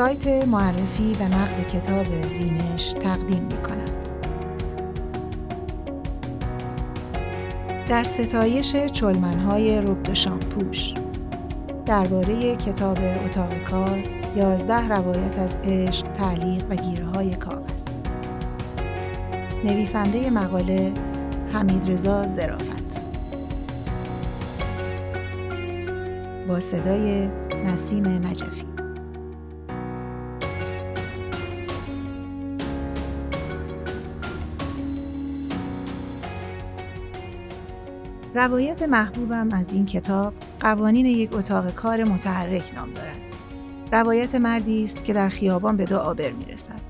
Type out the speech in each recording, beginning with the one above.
سایت معرفی و نقد کتاب وینش تقدیم می کند. در ستایش چلمنهای رب شامپوش درباره کتاب اتاق کار یازده روایت از عشق، تعلیق و گیره های کاغذ نویسنده مقاله حمید رضا زرافت با صدای نسیم نجفی روایت محبوبم از این کتاب قوانین یک اتاق کار متحرک نام دارد. روایت مردی است که در خیابان به دو آبر می رسد.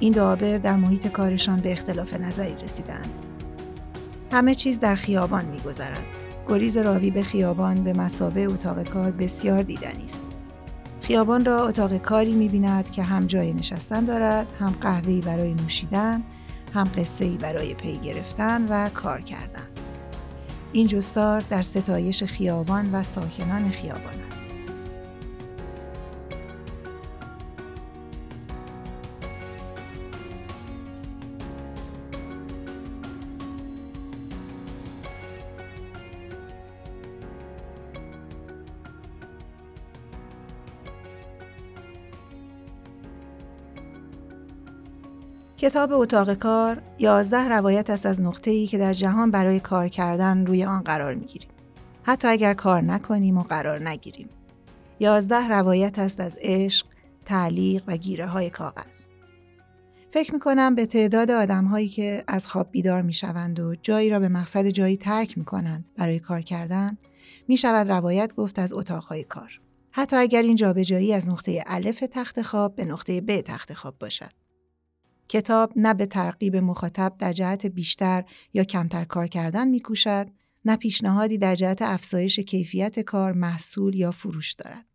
این دو در محیط کارشان به اختلاف نظری رسیدند. همه چیز در خیابان می گذرد. گریز راوی به خیابان به مسابه اتاق کار بسیار دیدنی است. خیابان را اتاق کاری می بیند که هم جای نشستن دارد، هم قهوه‌ای برای نوشیدن، هم قصه‌ای برای پی گرفتن و کار کردن. این جستار در ستایش خیابان و ساکنان خیابان است. کتاب اتاق کار یازده روایت است از ای که در جهان برای کار کردن روی آن قرار می‌گیریم. حتی اگر کار نکنیم و قرار نگیریم. یازده روایت است از عشق، تعلیق و گیره های کاغذ. فکر می کنم به تعداد آدم هایی که از خواب بیدار می شوند و جایی را به مقصد جایی ترک می کنند برای کار کردن می شود روایت گفت از اتاقهای کار. حتی اگر این جابجایی از نقطه الف تخت خواب به نقطه ب تخت خواب باشد. کتاب نه به ترغیب مخاطب در جهت بیشتر یا کمتر کار کردن میکوشد نه پیشنهادی در جهت افزایش کیفیت کار محصول یا فروش دارد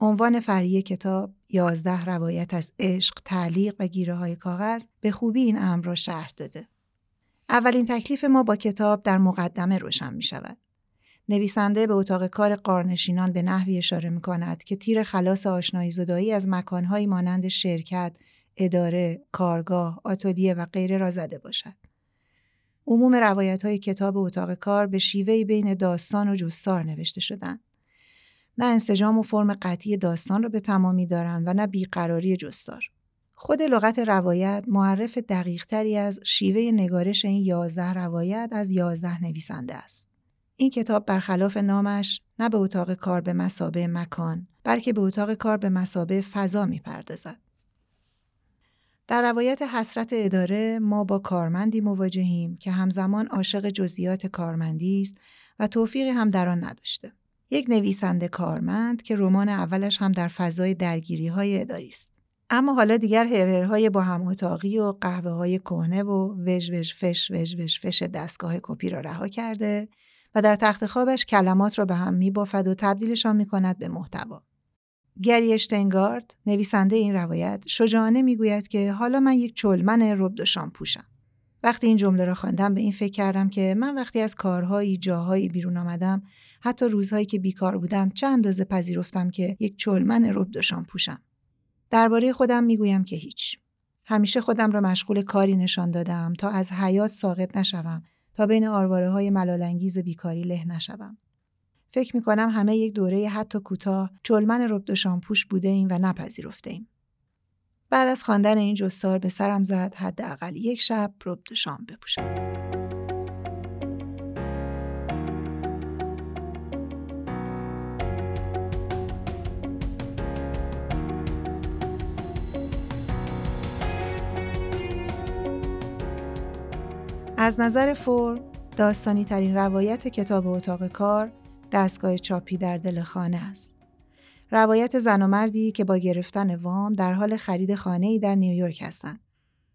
عنوان فریه کتاب یازده روایت از عشق، تعلیق و گیره های کاغذ به خوبی این امر را شرح داده. اولین تکلیف ما با کتاب در مقدمه روشن می شود. نویسنده به اتاق کار قارنشینان به نحوی اشاره می کند که تیر خلاص آشنایی زدایی از مکانهایی مانند شرکت، اداره، کارگاه، آتلیه و غیره را زده باشد. عموم روایت های کتاب اتاق کار به شیوهی بین داستان و جستار نوشته شدند. نه انسجام و فرم قطعی داستان را به تمامی دارند و نه بیقراری جستار. خود لغت روایت معرف دقیقتری از شیوه نگارش این یازده روایت از یازده نویسنده است. این کتاب برخلاف نامش نه به اتاق کار به مسابه مکان بلکه به اتاق کار به مسابه فضا می‌پردازد. در روایت حسرت اداره ما با کارمندی مواجهیم که همزمان عاشق جزئیات کارمندی است و توفیقی هم در آن نداشته. یک نویسنده کارمند که رمان اولش هم در فضای درگیری های اداری است. اما حالا دیگر هرهرهای با هم اتاقی و قهوه های کهنه و وژ وژ فش وژ وژ فش دستگاه کپی را رها کرده و در تخت خوابش کلمات را به هم میبافد و تبدیلشان می‌کند به محتوا. گری اشتنگارد نویسنده این روایت شجاعانه می‌گوید که حالا من یک چلمن رب پوشم. وقتی این جمله را خواندم به این فکر کردم که من وقتی از کارهایی جاهایی بیرون آمدم حتی روزهایی که بیکار بودم چه اندازه پذیرفتم که یک چلمن رب پوشم. درباره خودم می‌گویم که هیچ. همیشه خودم را مشغول کاری نشان دادم تا از حیات ساقط نشوم تا بین آرواره های ملالانگیز بیکاری له نشوم. فکر می کنم همه یک دوره حتی کوتاه چلمن رب شامپوش بوده ایم و نپذیرفته ایم. بعد از خواندن این جستار به سرم زد حداقل یک شب رب شام بپوشم. از نظر فرم داستانی ترین روایت کتاب اتاق کار دستگاه چاپی در دل خانه است. روایت زن و مردی که با گرفتن وام در حال خرید خانه‌ای در نیویورک هستند.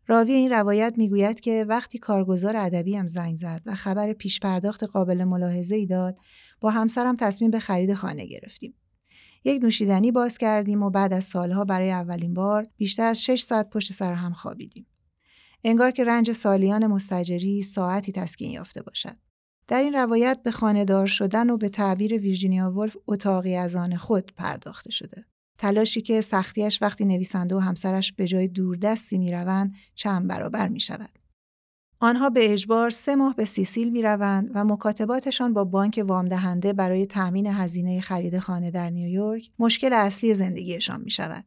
راوی این روایت می‌گوید که وقتی کارگزار ادبی هم زنگ زد و خبر پیش پرداخت قابل ملاحظه ای داد، با همسرم تصمیم به خرید خانه گرفتیم. یک نوشیدنی باز کردیم و بعد از سالها برای اولین بار بیشتر از 6 ساعت پشت سر هم خوابیدیم. انگار که رنج سالیان مستجری ساعتی تسکین یافته باشد. در این روایت به خانهدار شدن و به تعبیر ویرجینیا ولف اتاقی از آن خود پرداخته شده. تلاشی که سختیش وقتی نویسنده و همسرش به جای دوردستی می‌روند چند برابر می شود. آنها به اجبار سه ماه به سیسیل می روند و مکاتباتشان با بانک وامدهنده برای تأمین هزینه خرید خانه در نیویورک مشکل اصلی زندگیشان می شود.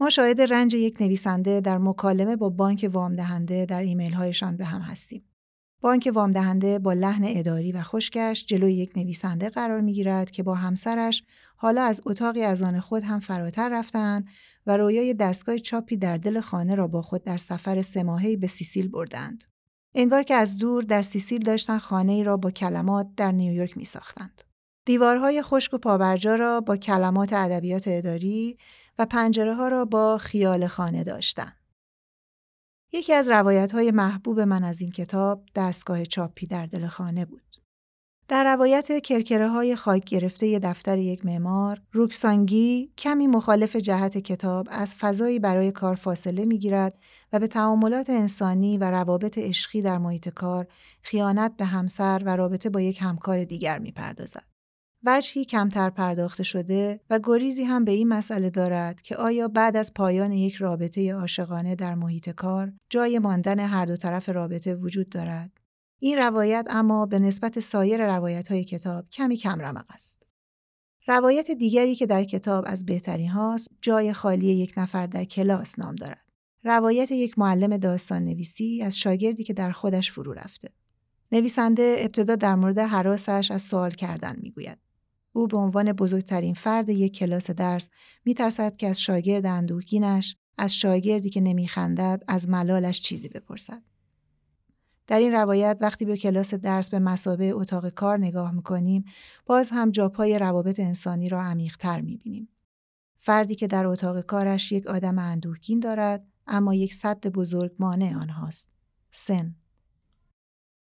ما شاهد رنج یک نویسنده در مکالمه با بانک وامدهنده در ایمیل هایشان به هم هستیم. بانک وامدهنده با لحن اداری و خشکش جلوی یک نویسنده قرار می گیرد که با همسرش حالا از اتاقی از آن خود هم فراتر رفتند و رویای دستگاه چاپی در دل خانه را با خود در سفر سه به سیسیل بردند. انگار که از دور در سیسیل داشتن خانه ای را با کلمات در نیویورک می ساختند. دیوارهای خشک و پابرجا را با کلمات ادبیات اداری و پنجره ها را با خیال خانه داشتند. یکی از روایت های محبوب من از این کتاب دستگاه چاپی در دل خانه بود. در روایت کرکره های خاک گرفته دفتر یک معمار، روکسانگی کمی مخالف جهت کتاب از فضایی برای کار فاصله می گیرد و به تعاملات انسانی و روابط عشقی در محیط کار، خیانت به همسر و رابطه با یک همکار دیگر می پردازد. وجهی کمتر پرداخته شده و گریزی هم به این مسئله دارد که آیا بعد از پایان یک رابطه عاشقانه در محیط کار جای ماندن هر دو طرف رابطه وجود دارد این روایت اما به نسبت سایر روایت های کتاب کمی کم رمق است. روایت دیگری که در کتاب از بهترین هاست جای خالی یک نفر در کلاس نام دارد. روایت یک معلم داستان نویسی از شاگردی که در خودش فرو رفته. نویسنده ابتدا در مورد حراسش از سوال کردن می‌گوید. او به عنوان بزرگترین فرد یک کلاس درس میترسد که از شاگرد اندوهگینش از شاگردی که نمیخندد از ملالش چیزی بپرسد. در این روایت وقتی به کلاس درس به مسابه اتاق کار نگاه می‌کنیم باز هم جاپای روابط انسانی را عمیقتر می‌بینیم. فردی که در اتاق کارش یک آدم اندوهگین دارد اما یک صد بزرگ مانع آنهاست. سن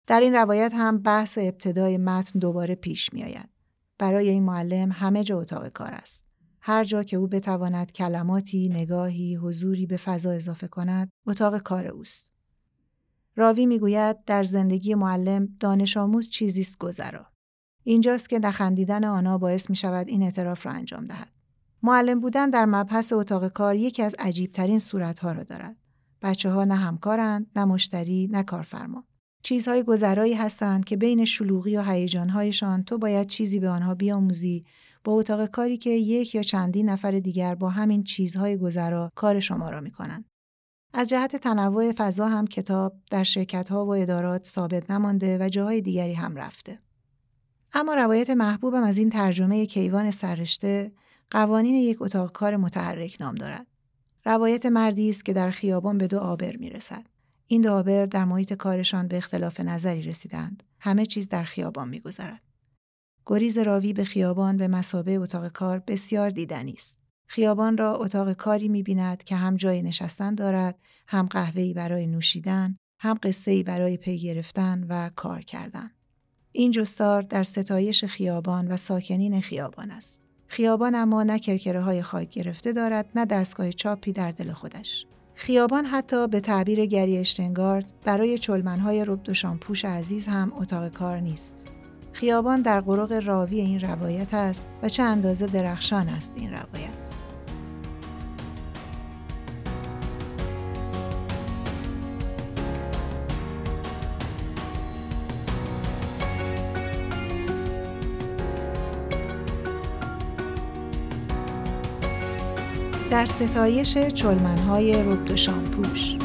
در این روایت هم بحث ابتدای متن دوباره پیش می آید. برای این معلم همه جا اتاق کار است. هر جا که او بتواند کلماتی، نگاهی، حضوری به فضا اضافه کند، اتاق کار اوست. راوی می‌گوید در زندگی معلم دانش آموز چیزی است گذرا. اینجاست که نخندیدن آنها باعث می شود این اعتراف را انجام دهد. معلم بودن در مبحث اتاق کار یکی از عجیبترین صورتها را دارد. بچه ها نه همکارند، نه مشتری، نه کارفرما. چیزهای گذرایی هستند که بین شلوغی و هیجانهایشان تو باید چیزی به آنها بیاموزی با اتاق کاری که یک یا چندین نفر دیگر با همین چیزهای گذرا کار شما را می‌کنند. از جهت تنوع فضا هم کتاب در شرکت ها و ادارات ثابت نمانده و جاهای دیگری هم رفته. اما روایت محبوبم از این ترجمه کیوان سررشته قوانین یک اتاق کار متحرک نام دارد. روایت مردی است که در خیابان به دو آبر می رسد. این دو در محیط کارشان به اختلاف نظری رسیدند. همه چیز در خیابان می گذارد. گریز راوی به خیابان به مسابه اتاق کار بسیار دیدنی است. خیابان را اتاق کاری می بیند که هم جای نشستن دارد، هم قهوه‌ای برای نوشیدن، هم قصه‌ای برای پی گرفتن و کار کردن. این جستار در ستایش خیابان و ساکنین خیابان است. خیابان اما نه کرکره های خاک گرفته دارد نه دستگاه چاپی در دل خودش. خیابان حتی به تعبیر گری اشتنگارد برای چلمنهای ربد و شامپوش عزیز هم اتاق کار نیست. خیابان در قرق راوی این روایت است و چه اندازه درخشان است این روایت. در ستایش چلمنهای ربد و شامپوش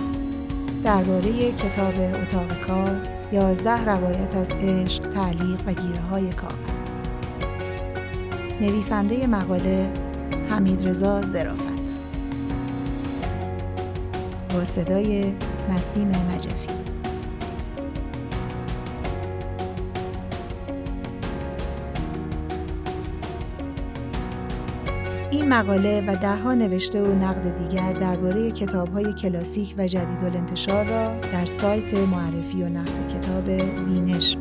درباره کتاب اتاق کار یازده روایت از عشق، تعلیق و گیره های کاغذ. نویسنده مقاله حمید رضا زرافت با صدای نسیم نجفی. این مقاله و دهها نوشته و نقد دیگر درباره کتاب‌های کلاسیک و جدید الانتشار را در سایت معرفی و نقد کتاب بخوانید.